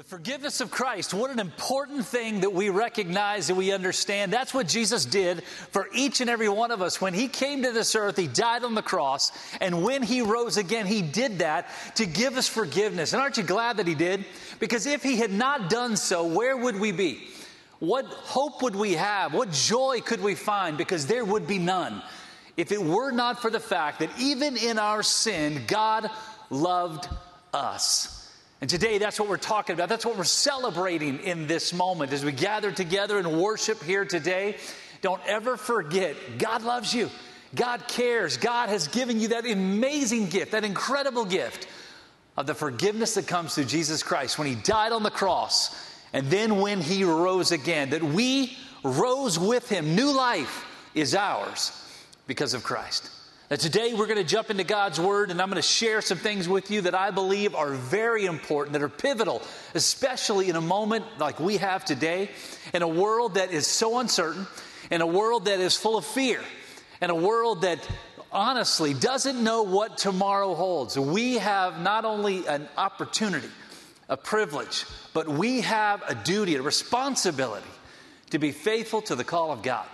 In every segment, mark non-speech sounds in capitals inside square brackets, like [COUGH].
The forgiveness of Christ, what an important thing that we recognize and we understand. That's what Jesus did for each and every one of us. When He came to this earth, He died on the cross, and when He rose again, He did that to give us forgiveness. And aren't you glad that He did? Because if He had not done so, where would we be? What hope would we have? What joy could we find? Because there would be none. If it were not for the fact that even in our sin, God loved us. And today, that's what we're talking about. That's what we're celebrating in this moment as we gather together and worship here today. Don't ever forget, God loves you. God cares. God has given you that amazing gift, that incredible gift of the forgiveness that comes through Jesus Christ when He died on the cross and then when He rose again, that we rose with Him. New life is ours because of Christ. Now, today we're going to jump into God's Word and I'm going to share some things with you that I believe are very important, that are pivotal, especially in a moment like we have today, in a world that is so uncertain, in a world that is full of fear, in a world that honestly doesn't know what tomorrow holds. We have not only an opportunity, a privilege, but we have a duty, a responsibility to be faithful to the call of God.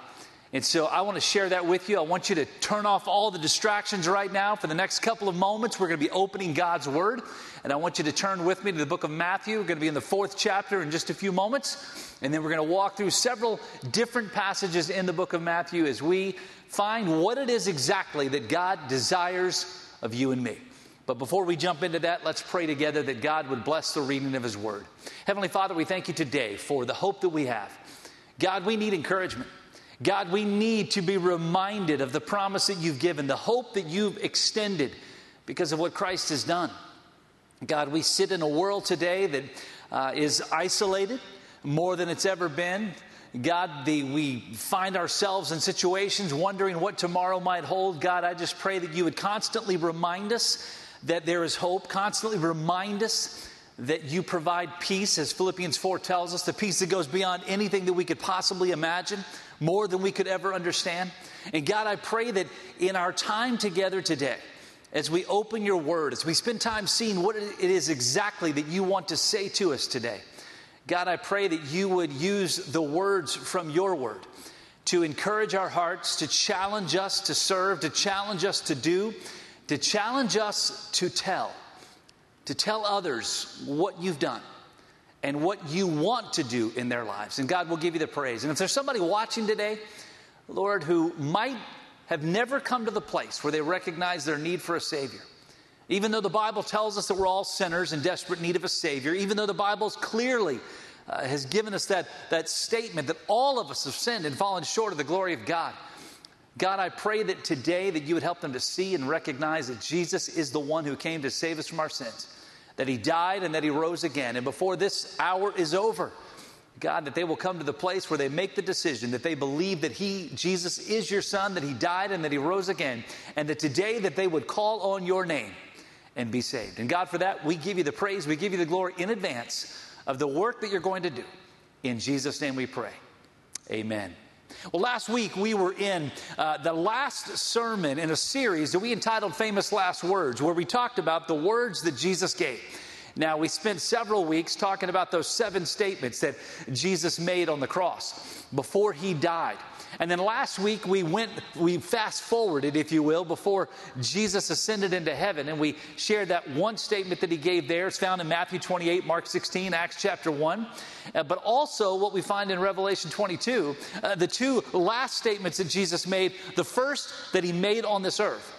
And so I want to share that with you. I want you to turn off all the distractions right now. For the next couple of moments, we're going to be opening God's Word. And I want you to turn with me to the book of Matthew. We're going to be in the fourth chapter in just a few moments. And then we're going to walk through several different passages in the book of Matthew as we find what it is exactly that God desires of you and me. But before we jump into that, let's pray together that God would bless the reading of His Word. Heavenly Father, we thank you today for the hope that we have. God, we need encouragement. God, we need to be reminded of the promise that you've given, the hope that you've extended because of what Christ has done. God, we sit in a world today that uh, is isolated more than it's ever been. God, the, we find ourselves in situations wondering what tomorrow might hold. God, I just pray that you would constantly remind us that there is hope, constantly remind us that you provide peace, as Philippians 4 tells us, the peace that goes beyond anything that we could possibly imagine more than we could ever understand. And God, I pray that in our time together today, as we open your word, as we spend time seeing what it is exactly that you want to say to us today, God, I pray that you would use the words from your word to encourage our hearts, to challenge us to serve, to challenge us to do, to challenge us to tell, to tell others what you've done and what you want to do in their lives. And God will give you the praise. And if there's somebody watching today, Lord, who might have never come to the place where they recognize their need for a Savior, even though the Bible tells us that we're all sinners in desperate need of a Savior, even though the Bible clearly uh, has given us that, that statement that all of us have sinned and fallen short of the glory of God. God, I pray that today that you would help them to see and recognize that Jesus is the one who came to save us from our sins that he died and that he rose again. And before this hour is over, God, that they will come to the place where they make the decision that they believe that He, Jesus, is your Son, that He died and that He rose again, and that today that they would call on your name and be saved. And God, for that, we give you the praise, we give you the glory in advance of the work that you're going to do. In Jesus' name we pray. Amen. Well, last week we were in uh, the last sermon in a series that we entitled Famous Last Words, where we talked about the words that Jesus gave. Now, we spent several weeks talking about those seven statements that Jesus made on the cross before he died. And then last week we went, we fast forwarded, if you will, before Jesus ascended into heaven. And we shared that one statement that he gave there. It's found in Matthew 28, Mark 16, Acts chapter 1. Uh, but also what we find in Revelation 22, uh, the two last statements that Jesus made the first that he made on this earth,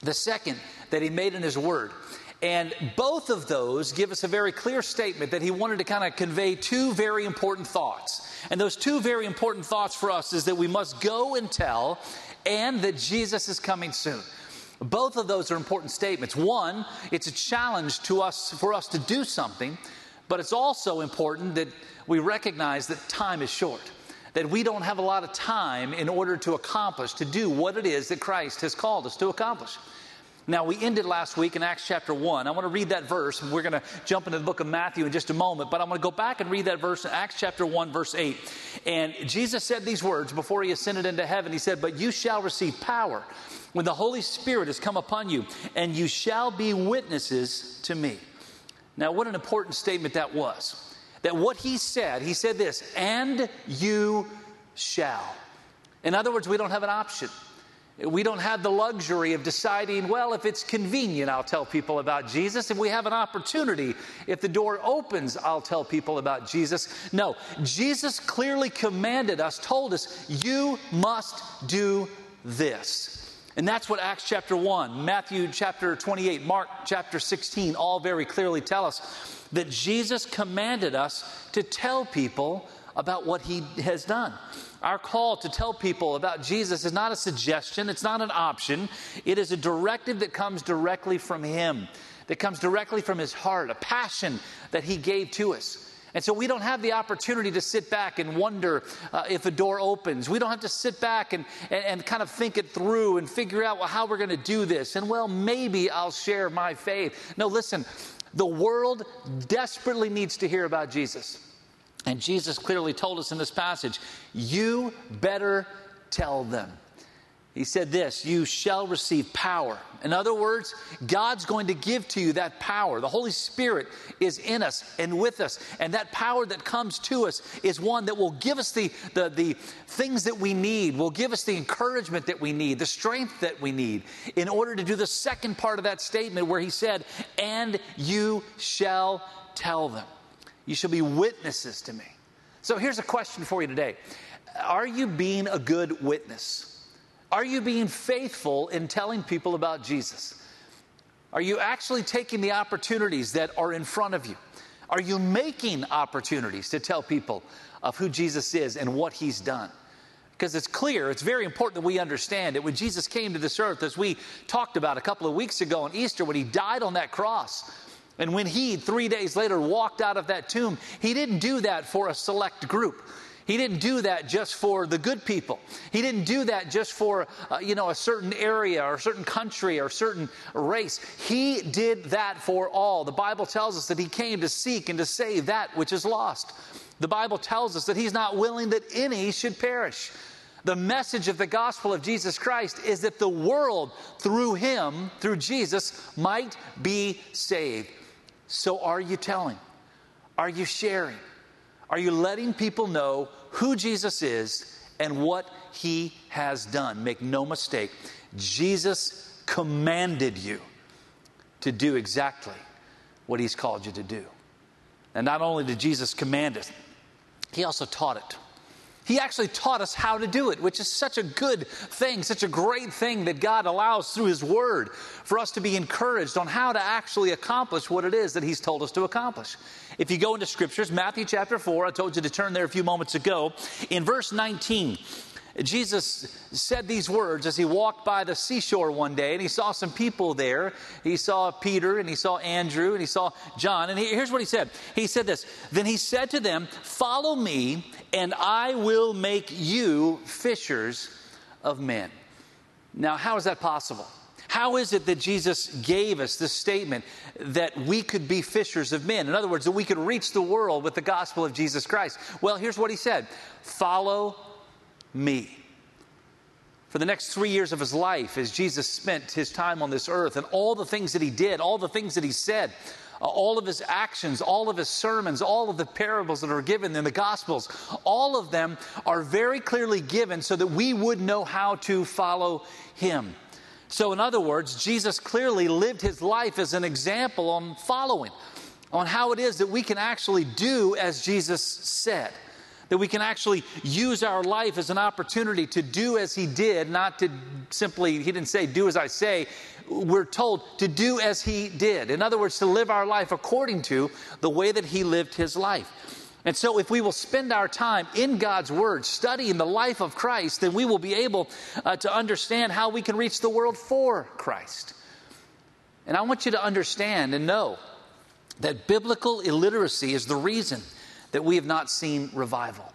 the second that he made in his word. And both of those give us a very clear statement that he wanted to kind of convey two very important thoughts. And those two very important thoughts for us is that we must go and tell and that Jesus is coming soon. Both of those are important statements. One, it's a challenge to us for us to do something, but it's also important that we recognize that time is short. That we don't have a lot of time in order to accomplish, to do what it is that Christ has called us to accomplish. Now, we ended last week in Acts chapter 1. I want to read that verse, and we're going to jump into the book of Matthew in just a moment, but I'm going to go back and read that verse in Acts chapter 1, verse 8. And Jesus said these words before he ascended into heaven. He said, But you shall receive power when the Holy Spirit has come upon you, and you shall be witnesses to me. Now, what an important statement that was. That what he said, he said this, and you shall. In other words, we don't have an option. We don't have the luxury of deciding, well, if it's convenient, I'll tell people about Jesus. If we have an opportunity, if the door opens, I'll tell people about Jesus. No, Jesus clearly commanded us, told us, you must do this. And that's what Acts chapter 1, Matthew chapter 28, Mark chapter 16 all very clearly tell us that Jesus commanded us to tell people about what he has done. Our call to tell people about Jesus is not a suggestion, it's not an option. It is a directive that comes directly from Him, that comes directly from His heart, a passion that He gave to us. And so we don't have the opportunity to sit back and wonder uh, if a door opens. We don't have to sit back and, and, and kind of think it through and figure out well, how we're going to do this. And well, maybe I'll share my faith. No, listen, the world desperately needs to hear about Jesus. And Jesus clearly told us in this passage, you better tell them. He said this, you shall receive power. In other words, God's going to give to you that power. The Holy Spirit is in us and with us. And that power that comes to us is one that will give us the, the, the things that we need, will give us the encouragement that we need, the strength that we need, in order to do the second part of that statement where he said, and you shall tell them. You shall be witnesses to me. So here's a question for you today Are you being a good witness? Are you being faithful in telling people about Jesus? Are you actually taking the opportunities that are in front of you? Are you making opportunities to tell people of who Jesus is and what he's done? Because it's clear, it's very important that we understand that when Jesus came to this earth, as we talked about a couple of weeks ago on Easter, when he died on that cross, and when he, three days later, walked out of that tomb, he didn't do that for a select group. He didn't do that just for the good people. He didn't do that just for, uh, you know, a certain area or a certain country or a certain race. He did that for all. The Bible tells us that he came to seek and to save that which is lost. The Bible tells us that he's not willing that any should perish. The message of the gospel of Jesus Christ is that the world through him, through Jesus, might be saved. So are you telling? Are you sharing? Are you letting people know who Jesus is and what he has done? Make no mistake, Jesus commanded you to do exactly what he's called you to do. And not only did Jesus command it, he also taught it. He actually taught us how to do it, which is such a good thing, such a great thing that God allows through His Word for us to be encouraged on how to actually accomplish what it is that He's told us to accomplish. If you go into Scriptures, Matthew chapter 4, I told you to turn there a few moments ago, in verse 19, Jesus said these words as he walked by the seashore one day and he saw some people there. He saw Peter and he saw Andrew and he saw John. And here's what he said He said this Then he said to them, Follow me, and I will make you fishers of men. Now, how is that possible? How is it that Jesus gave us this statement that we could be fishers of men? In other words, that we could reach the world with the gospel of Jesus Christ? Well, here's what he said Follow me. For the next three years of his life, as Jesus spent his time on this earth and all the things that he did, all the things that he said, all of his actions, all of his sermons, all of the parables that are given in the Gospels, all of them are very clearly given so that we would know how to follow him. So, in other words, Jesus clearly lived his life as an example on following, on how it is that we can actually do as Jesus said that we can actually use our life as an opportunity to do as he did, not to simply, he didn't say, do as I say. We're told to do as he did. In other words, to live our life according to the way that he lived his life. And so, if we will spend our time in God's Word, studying the life of Christ, then we will be able uh, to understand how we can reach the world for Christ. And I want you to understand and know that biblical illiteracy is the reason that we have not seen revival.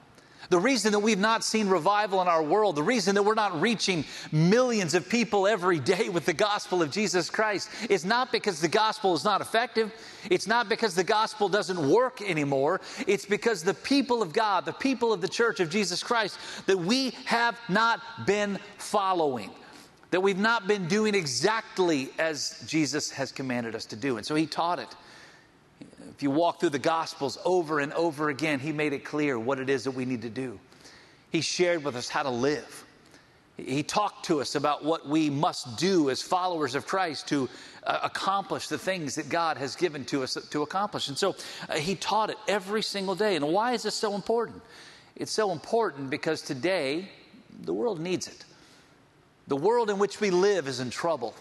The reason that we've not seen revival in our world, the reason that we're not reaching millions of people every day with the gospel of Jesus Christ is not because the gospel is not effective. It's not because the gospel doesn't work anymore. It's because the people of God, the people of the church of Jesus Christ, that we have not been following, that we've not been doing exactly as Jesus has commanded us to do. And so he taught it. If you walk through the Gospels over and over again, he made it clear what it is that we need to do. He shared with us how to live. He talked to us about what we must do as followers of Christ to uh, accomplish the things that God has given to us to accomplish. And so uh, he taught it every single day. And why is this so important? It's so important because today the world needs it. The world in which we live is in trouble.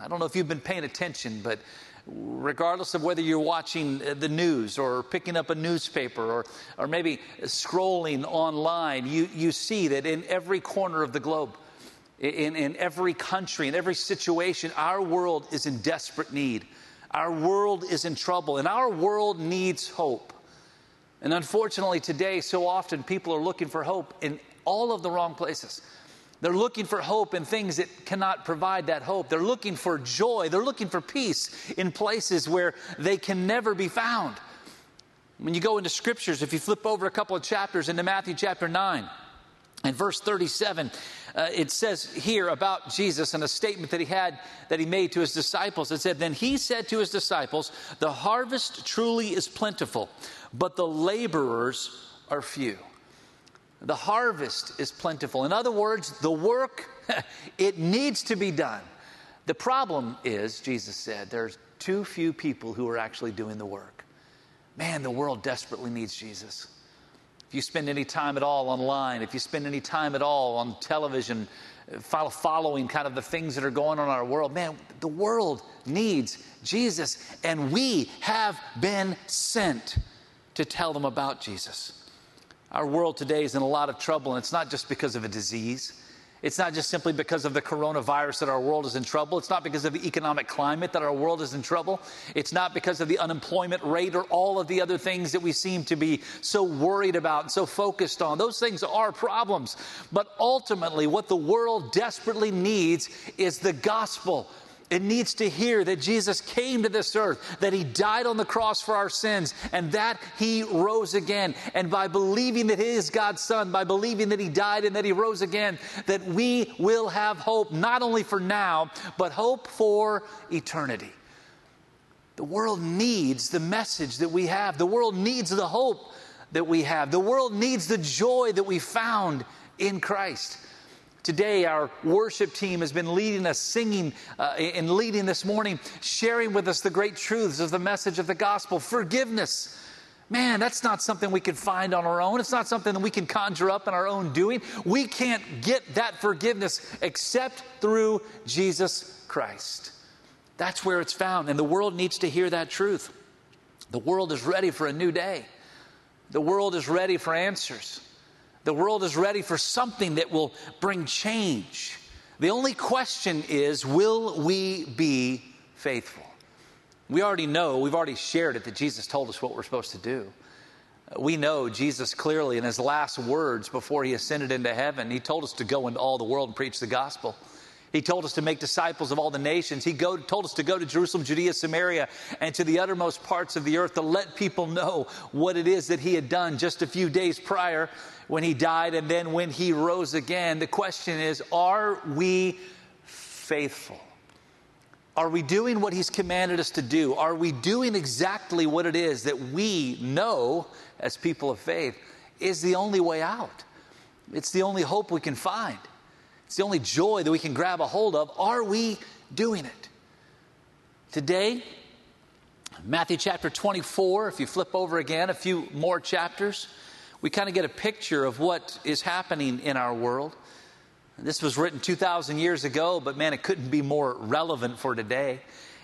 I don't know if you've been paying attention, but regardless of whether you're watching uh, the news or picking up a newspaper or, or maybe scrolling online, you, you see that in every corner of the globe, in, in every country, in every situation, our world is in desperate need. Our world is in trouble, and our world needs hope. And unfortunately, today, so often people are looking for hope in all of the wrong places. They're looking for hope in things that cannot provide that hope. They're looking for joy. They're looking for peace in places where they can never be found. When you go into scriptures, if you flip over a couple of chapters into Matthew chapter 9, in verse 37, uh, it says here about Jesus and a statement that he had that he made to his disciples. It said, Then he said to his disciples, The harvest truly is plentiful, but the laborers are few. The harvest is plentiful. In other words, the work, [LAUGHS] it needs to be done. The problem is, Jesus said, there's too few people who are actually doing the work. Man, the world desperately needs Jesus. If you spend any time at all online, if you spend any time at all on television, following kind of the things that are going on in our world, man, the world needs Jesus, and we have been sent to tell them about Jesus. Our world today is in a lot of trouble, and it's not just because of a disease. It's not just simply because of the coronavirus that our world is in trouble. It's not because of the economic climate that our world is in trouble. It's not because of the unemployment rate or all of the other things that we seem to be so worried about and so focused on. Those things are problems. But ultimately, what the world desperately needs is the gospel it needs to hear that Jesus came to this earth, that he died on the cross for our sins, and that he rose again. And by believing that he is God's son, by believing that he died and that he rose again, that we will have hope not only for now, but hope for eternity. The world needs the message that we have. The world needs the hope that we have. The world needs the joy that we found in Christ. Today, our worship team has been leading us, singing uh, and leading this morning, sharing with us the great truths of the message of the gospel. Forgiveness. Man, that's not something we can find on our own. It's not something that we can conjure up in our own doing. We can't get that forgiveness except through Jesus Christ. That's where it's found, and the world needs to hear that truth. The world is ready for a new day, the world is ready for answers. The world is ready for something that will bring change. The only question is will we be faithful? We already know, we've already shared it, that Jesus told us what we're supposed to do. We know Jesus clearly in his last words before he ascended into heaven, he told us to go into all the world and preach the gospel. He told us to make disciples of all the nations. He go, told us to go to Jerusalem, Judea, Samaria, and to the uttermost parts of the earth to let people know what it is that he had done just a few days prior when he died and then when he rose again. The question is are we faithful? Are we doing what he's commanded us to do? Are we doing exactly what it is that we know as people of faith is the only way out? It's the only hope we can find. It's the only joy that we can grab a hold of. Are we doing it? Today, Matthew chapter 24, if you flip over again a few more chapters, we kind of get a picture of what is happening in our world. This was written 2,000 years ago, but man, it couldn't be more relevant for today.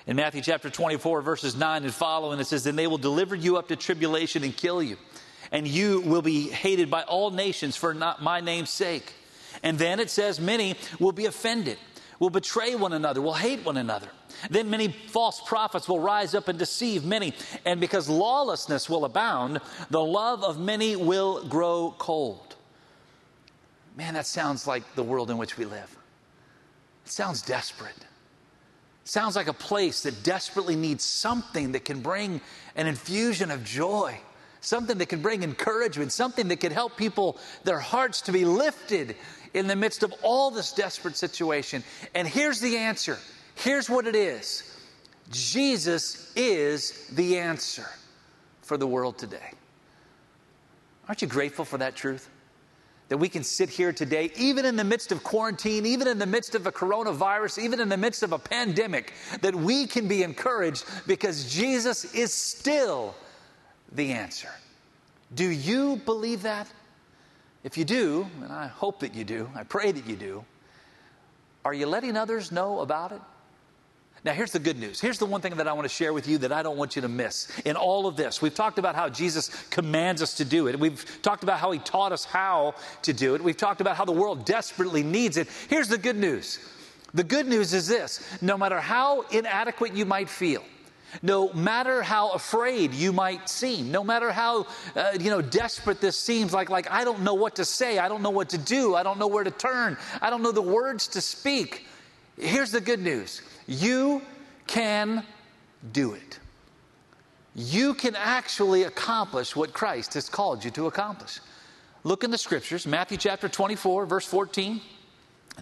In Matthew chapter 24, verses 9 and following, it says, Then they will deliver you up to tribulation and kill you, and you will be hated by all nations for not my name's sake. And then it says, Many will be offended, will betray one another, will hate one another. Then many false prophets will rise up and deceive many. And because lawlessness will abound, the love of many will grow cold. Man, that sounds like the world in which we live. It sounds desperate. It sounds like a place that desperately needs something that can bring an infusion of joy, something that can bring encouragement, something that can help people, their hearts to be lifted in the midst of all this desperate situation. And here's the answer Here's what it is Jesus is the answer. for the world today. Aren't you grateful for that truth? That we can sit here today, even in the midst of quarantine, even in the midst of a coronavirus, even in the midst of a pandemic, that we can be encouraged because Jesus is still the answer. Do you believe that? If you do, and I hope that you do, I pray that you do, are you letting others know about it? Now, here's the good news. Here's the one thing that I want to share with you that I don't want you to miss in all of this. We've talked about how Jesus commands us to do it. We've talked about how he taught us how to do it. We've talked about how the world desperately needs it. Here's the good news the good news is this no matter how inadequate you might feel, no matter how afraid you might seem, no matter how uh, you know desperate this seems, like like I don't know what to say, I don't know what to do, I don't know where to turn, I don't know the words to speak. Here's the good news: you can do it. You can actually accomplish what Christ has called you to accomplish. Look in the scriptures, Matthew chapter 24, verse 14.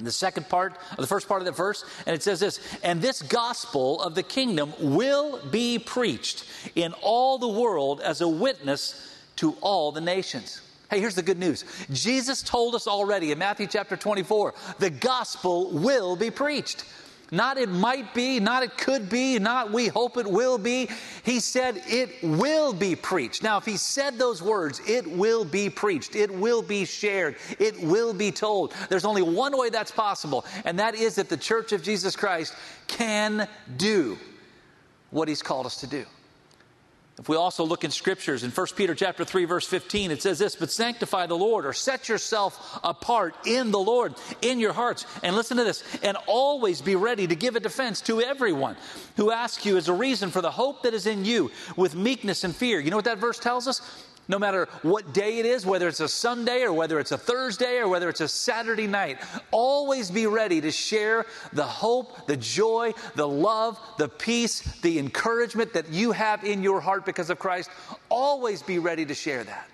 The second part, the first part of the verse, and it says this And this gospel of the kingdom will be preached in all the world as a witness to all the nations. Hey, here's the good news Jesus told us already in Matthew chapter 24 the gospel will be preached. Not it might be, not it could be, not we hope it will be. He said it will be preached. Now, if he said those words, it will be preached, it will be shared, it will be told. There's only one way that's possible, and that is that the church of Jesus Christ can do what he's called us to do. If we also look in scriptures in 1 Peter chapter 3 verse 15 it says this but sanctify the Lord or set yourself apart in the Lord in your hearts and listen to this and always be ready to give a defense to everyone who asks you as a reason for the hope that is in you with meekness and fear. You know what that verse tells us? No matter what day it is, whether it's a Sunday or whether it's a Thursday or whether it's a Saturday night. Always be ready to share the hope, the joy, the love, the peace, the encouragement that you have in your heart because of Christ. Always be ready to share that.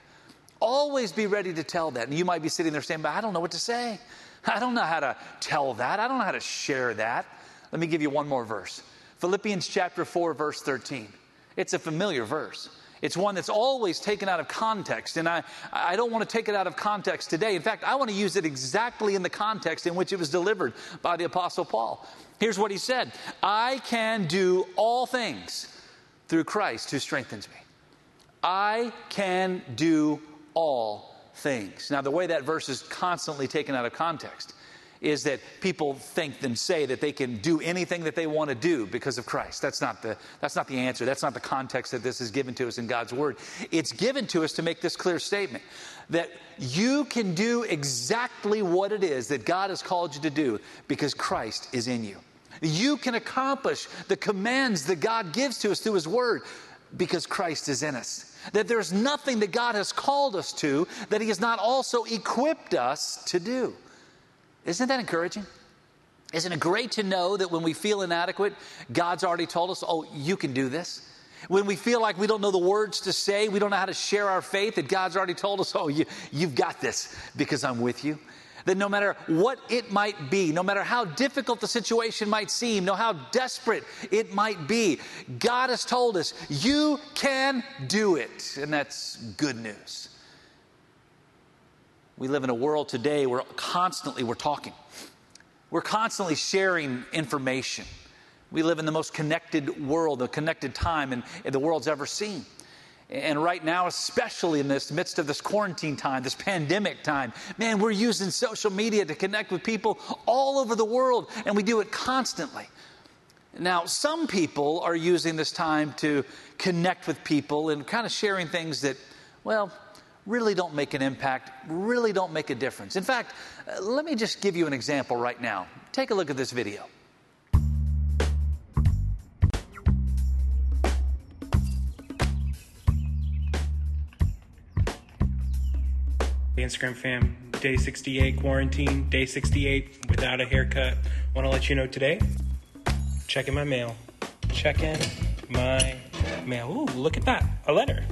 Always be ready to tell that. And you might be sitting there saying, but I don't know what to say. I don't know how to tell that. I don't know how to share that. Let me give you one more verse Philippians chapter 4, verse 13. It's a familiar verse. It's one that's always taken out of context, and I, I don't want to take it out of context today. In fact, I want to use it exactly in the context in which it was delivered by the Apostle Paul. Here's what he said I can do all things through Christ who strengthens me. I can do all things. Now, the way that verse is constantly taken out of context is that people think and say that they can do anything that they want to do because of Christ. That's not the, that's not the answer. That's not the context that this is given to us in God's Word. It's given to us to make this clear statement that you can do exactly what it is that God has called you to do because Christ is in you. You can accomplish the commands that God gives to us through His Word because Christ is in us. That there's nothing that God has called us to that He has not also equipped us to do. Isn't that encouraging? Isn't it great to know that when we feel inadequate, God's already told us, oh, you can do this? When we feel like we don't know the words to say, we don't know how to share our faith, that God's already told us, oh, you, you've got this because I'm with you. That no matter what it might be, no matter how difficult the situation might seem, no how desperate it might be, God has told us, you can do it. And that's good news. We live in a world today where constantly we're talking. We're constantly sharing information. We live in the most connected world, the connected time in, the world's ever seen. And right now, especially in this midst of this quarantine time, this pandemic time, man, we're using social media to connect with people all over the world, and we do it constantly. Now, some people are using this time to connect with people and kind of sharing things that, well, really don't make an impact, really don't make a difference. In fact, uh, let me just give you an example right now. Take a look at this video. The Instagram fam, day 68 quarantine, day 68 without a haircut. Want to let you know today, checking my mail. Checking my mail. Ooh, look at that, a letter.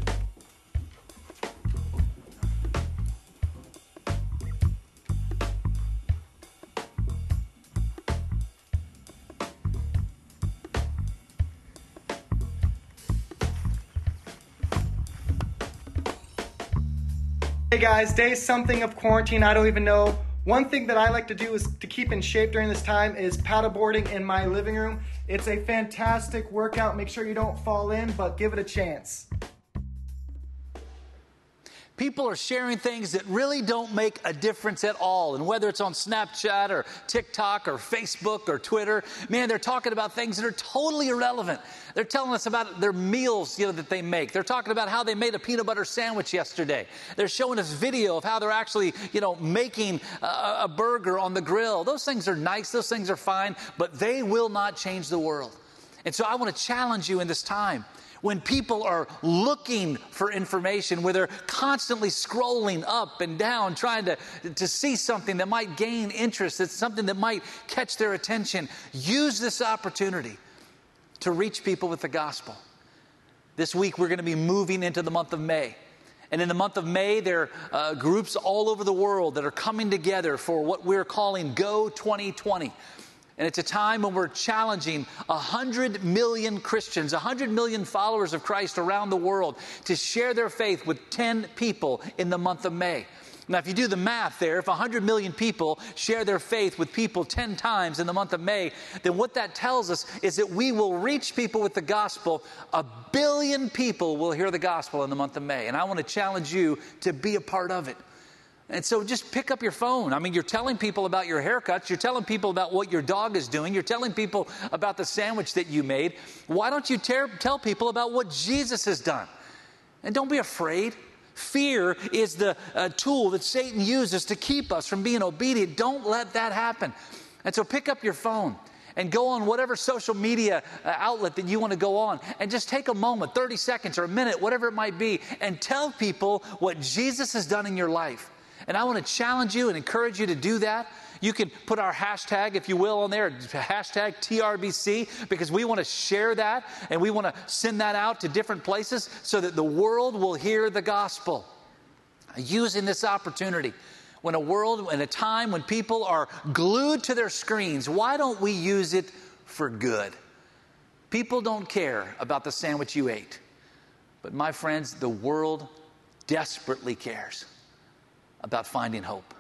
Guys, day something of quarantine, I don't even know. One thing that I like to do is to keep in shape during this time is paddleboarding in my living room. It's a fantastic workout. Make sure you don't fall in, but give it a chance. People are sharing things that really don't make a difference at all. And whether it's on Snapchat or TikTok or Facebook or Twitter, man, they're talking about things that are totally irrelevant. They're telling us about their meals, you know, that they make. They're talking about how they made a peanut butter sandwich yesterday. They're showing us video of how they're actually, you know, making a, a burger on the grill. Those things are nice, those things are fine, but they will not change the world. And so I want to challenge you in this time when people are looking for information, where they're constantly scrolling up and down, trying to, to see something that might gain interest, that's something that might catch their attention, use this opportunity to reach people with the gospel. This week, we're going to be moving into the month of May. And in the month of May, there are uh, groups all over the world that are coming together for what we're calling Go 2020. And it's a time when we're challenging 100 million Christians, 100 million followers of Christ around the world to share their faith with 10 people in the month of May. Now, if you do the math there, if 100 million people share their faith with people 10 times in the month of May, then what that tells us is that we will reach people with the gospel. A billion people will hear the gospel in the month of May. And I want to challenge you to be a part of it. And so just pick up your phone. I mean, you're telling people about your haircuts, you're telling people about what your dog is doing, you're telling people about the sandwich that you made. Why don't you ter- tell people about what Jesus has done? And don't be afraid. Fear is the uh, tool that Satan uses to keep us from being obedient. Don't let that happen. And so pick up your phone and go on whatever social media uh, outlet that you want to go on and just take a moment, 30 seconds or a minute, whatever it might be, and tell people what Jesus has done in your life. And I want to challenge you and encourage you to do that. You can put our hashtag, if you will, on there, hashtag TRBC, because we want to share that and we want to send that out to different places so that the world will hear the gospel. Using this opportunity, when a world, in a time when people are glued to their screens, why don't we use it for good? People don't care about the sandwich you ate. But my friends, the world desperately cares about finding hope.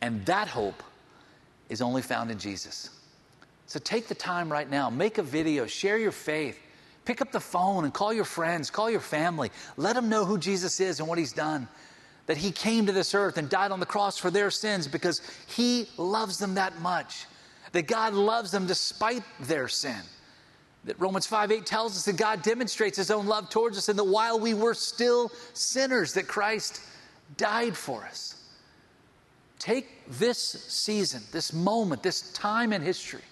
And that hope is only found in Jesus. So take the time right now, make a video, share your faith. Pick up the phone and call your friends, call your family. Let them know who Jesus is and what he's done. That he came to this earth and died on the cross for their sins because he loves them that much. That God loves them despite their sin. That Romans 5 8 tells us that God demonstrates his own love towards us and that while we were still sinners, that Christ died for us. Take this season, this moment, this time in history,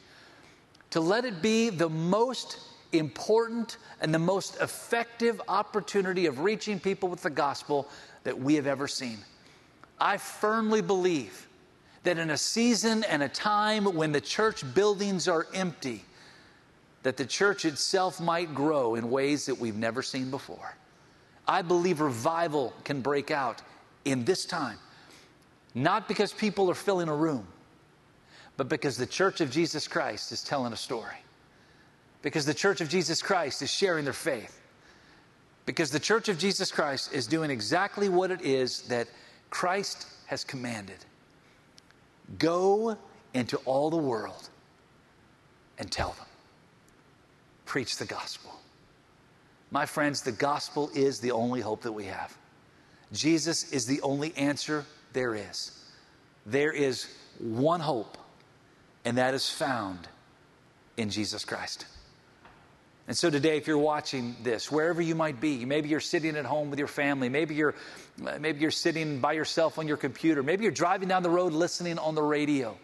to let it be the most important and the most effective opportunity of reaching people with the gospel that we have ever seen. I firmly believe that in a season and a time when the church buildings are empty, that the church itself might grow in ways that we've never seen before. I believe revival can break out in this time. Not because people are filling a room, but because the church of Jesus Christ is telling a story. Because the church of Jesus Christ is sharing their faith. Because the church of Jesus Christ is doing exactly what it is that Christ has commanded go into all the world and tell them. Preach the gospel. My friends, the gospel is the only hope that we have. Jesus is the only answer there is. There is one hope, and that is found in Jesus Christ. And so today, if you're watching this, wherever you might be, maybe you're sitting at home with your family, maybe you're, maybe you're sitting by yourself on your computer, maybe you're driving down the road listening on the radio.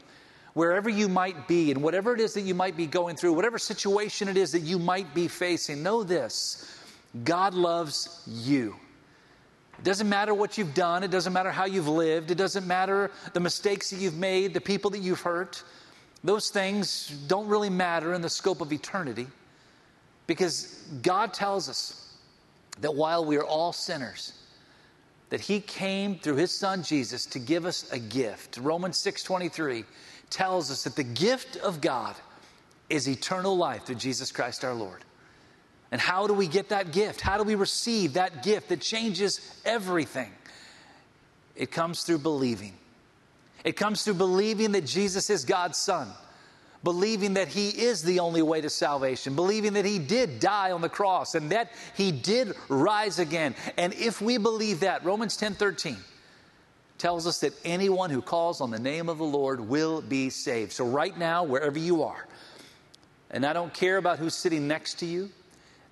Wherever you might be, and whatever it is that you might be going through, whatever situation it is that you might be facing, know this God loves you. It doesn't matter what you've done, it doesn't matter how you've lived, it doesn't matter the mistakes that you've made, the people that you've hurt. Those things don't really matter in the scope of eternity because God tells us that while we are all sinners, that he came through his son Jesus to give us a gift. Romans 6:23 tells us that the gift of God is eternal life through Jesus Christ our Lord. And how do we get that gift? How do we receive that gift that changes everything? It comes through believing. It comes through believing that Jesus is God's Son, believing that He is the only way to salvation, believing that He did die on the cross and that He did rise again. And if we believe that, Romans 10 13 tells us that anyone who calls on the name of the Lord will be saved. So, right now, wherever you are, and I don't care about who's sitting next to you,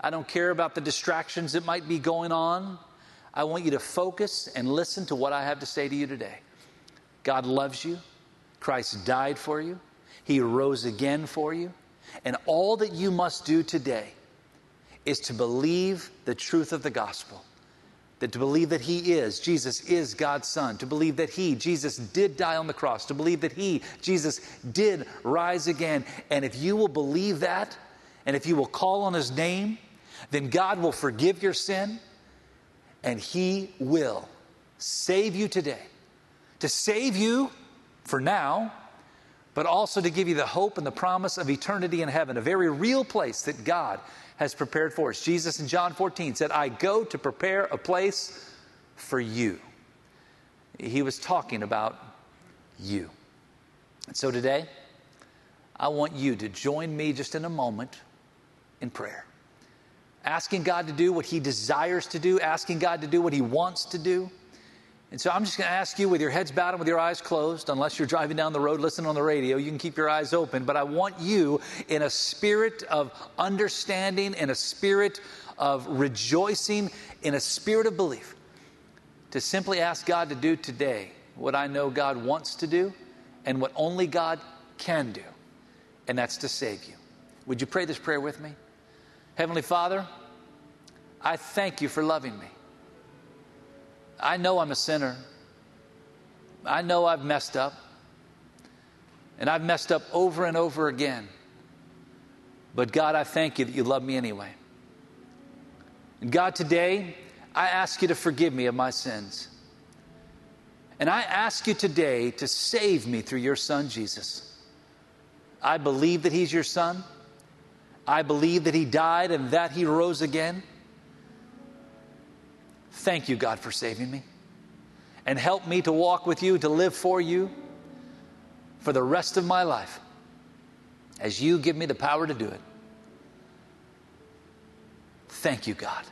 I don't care about the distractions that might be going on. I want you to focus and listen to what I have to say to you today. God loves you. Christ died for you. He rose again for you. And all that you must do today is to believe the truth of the gospel. That to believe that He is, Jesus is God's Son. To believe that He, Jesus, did die on the cross. To believe that He, Jesus, did rise again. And if you will believe that, and if you will call on His name, then God will forgive your sin and He will save you today to save you for now, but also to give you the hope and the promise of eternity in heaven, a very real place that God has prepared for us. Jesus in John 14 said, I go to prepare a place for you. He was talking about you. And so today, I want you to join me just in a moment in prayer. Asking God to do what He desires to do, asking God to do what He wants to do. And so I'm just going to ask you with your heads bowed and with your eyes closed, unless you're driving down the road listening on the radio, you can keep your eyes open. But I want you in a spirit of understanding, in a spirit of rejoicing, in a spirit of belief, to simply ask God to do today what I know God wants to do and what only God can do, and that's to save you. Would you pray this prayer with me? Heavenly Father, I thank you for loving me. I know I'm a sinner. I know I've messed up. And I've messed up over and over again. But God, I thank you that you love me anyway. And God, today, I ask you to forgive me of my sins. And I ask you today to save me through your Son, Jesus. I believe that He's your Son. I believe that He died and that He rose again. Thank you, God, for saving me. And help me to walk with you, to live for you for the rest of my life as you give me the power to do it. Thank you, God.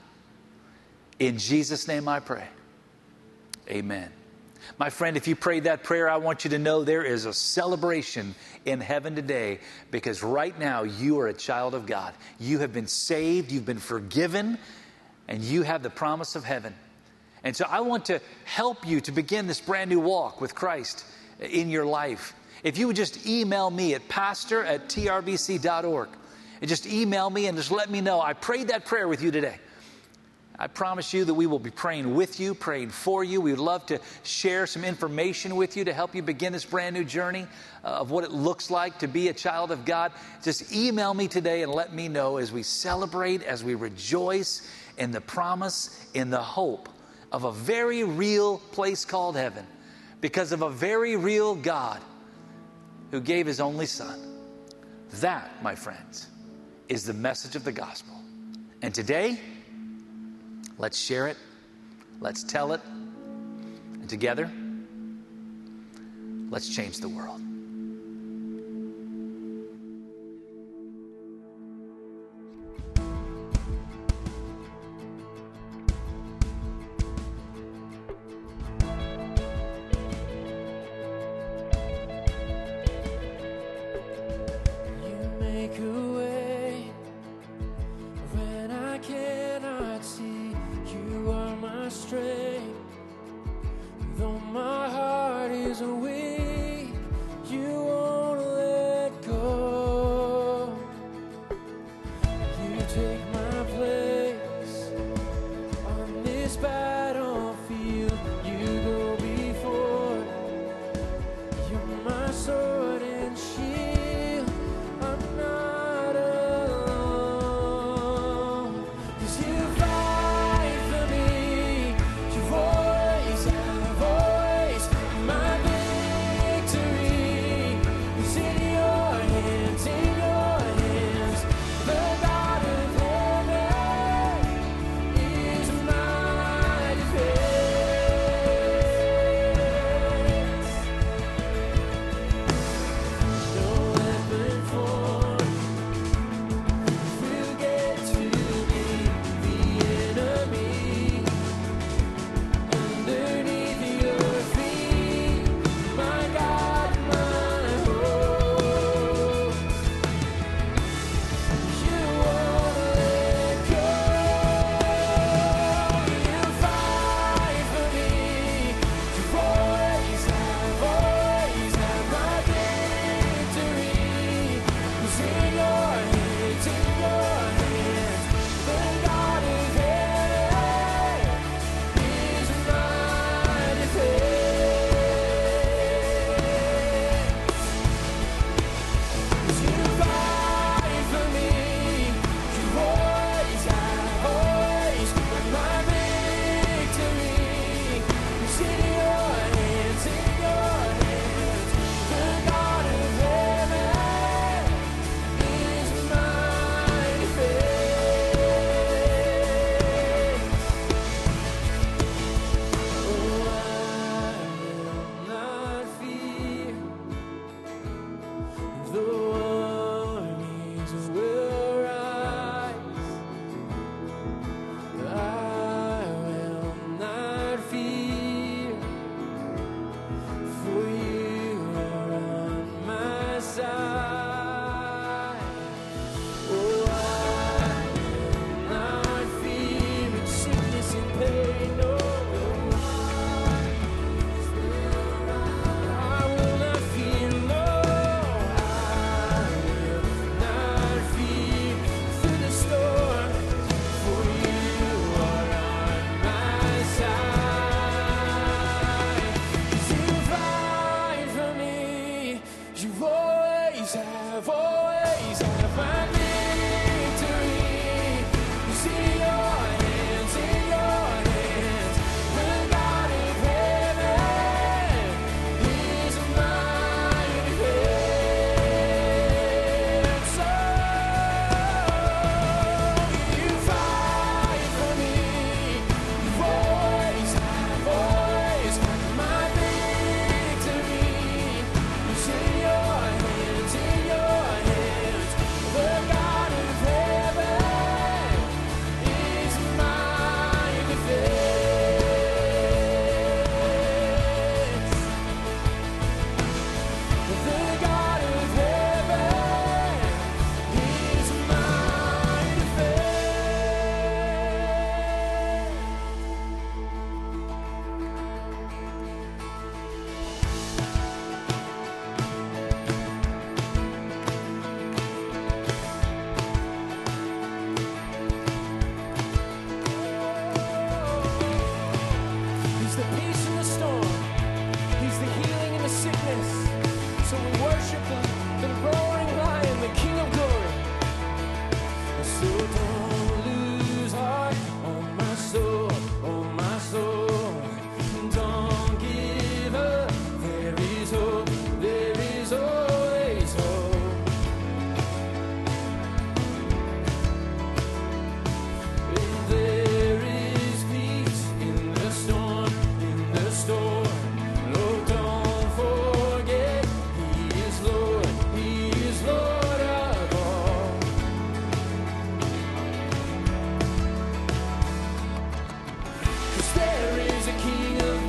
In Jesus' name I pray. Amen. My friend, if you prayed that prayer, I want you to know there is a celebration in heaven today because right now you are a child of God. You have been saved, you've been forgiven, and you have the promise of heaven. And so I want to help you to begin this brand new walk with Christ in your life. If you would just email me at pastor at trbc.org and just email me and just let me know I prayed that prayer with you today. I promise you that we will be praying with you, praying for you. We would love to share some information with you to help you begin this brand new journey uh, of what it looks like to be a child of God. Just email me today and let me know as we celebrate, as we rejoice in the promise, in the hope of a very real place called heaven because of a very real God who gave his only Son. That, my friends, is the message of the gospel. And today, let's share it, let's tell it, and together, let's change the world. despair.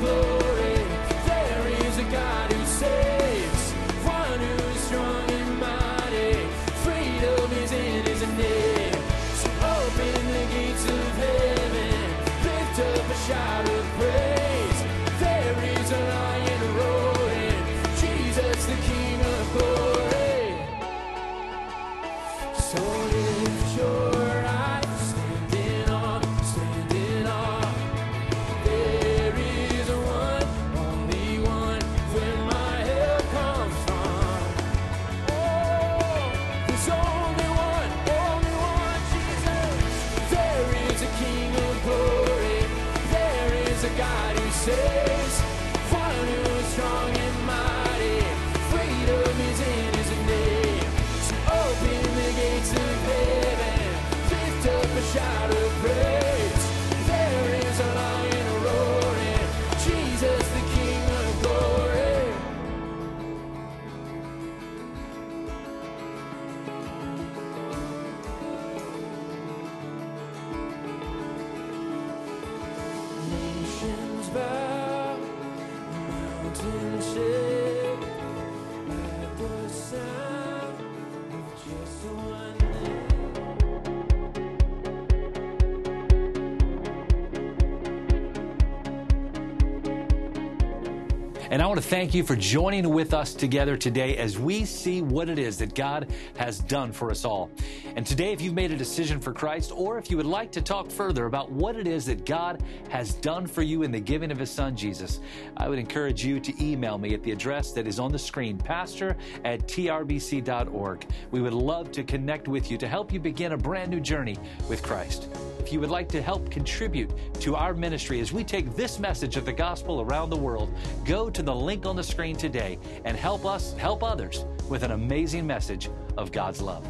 Lord. And I want to thank you for joining with us together today as we see what it is that God has done for us all. And today, if you've made a decision for Christ, or if you would like to talk further about what it is that God has done for you in the giving of His Son, Jesus, I would encourage you to email me at the address that is on the screen, pastor at trbc.org. We would love to connect with you to help you begin a brand new journey with Christ. If you would like to help contribute to our ministry as we take this message of the gospel around the world, go to the link on the screen today and help us help others with an amazing message of God's love.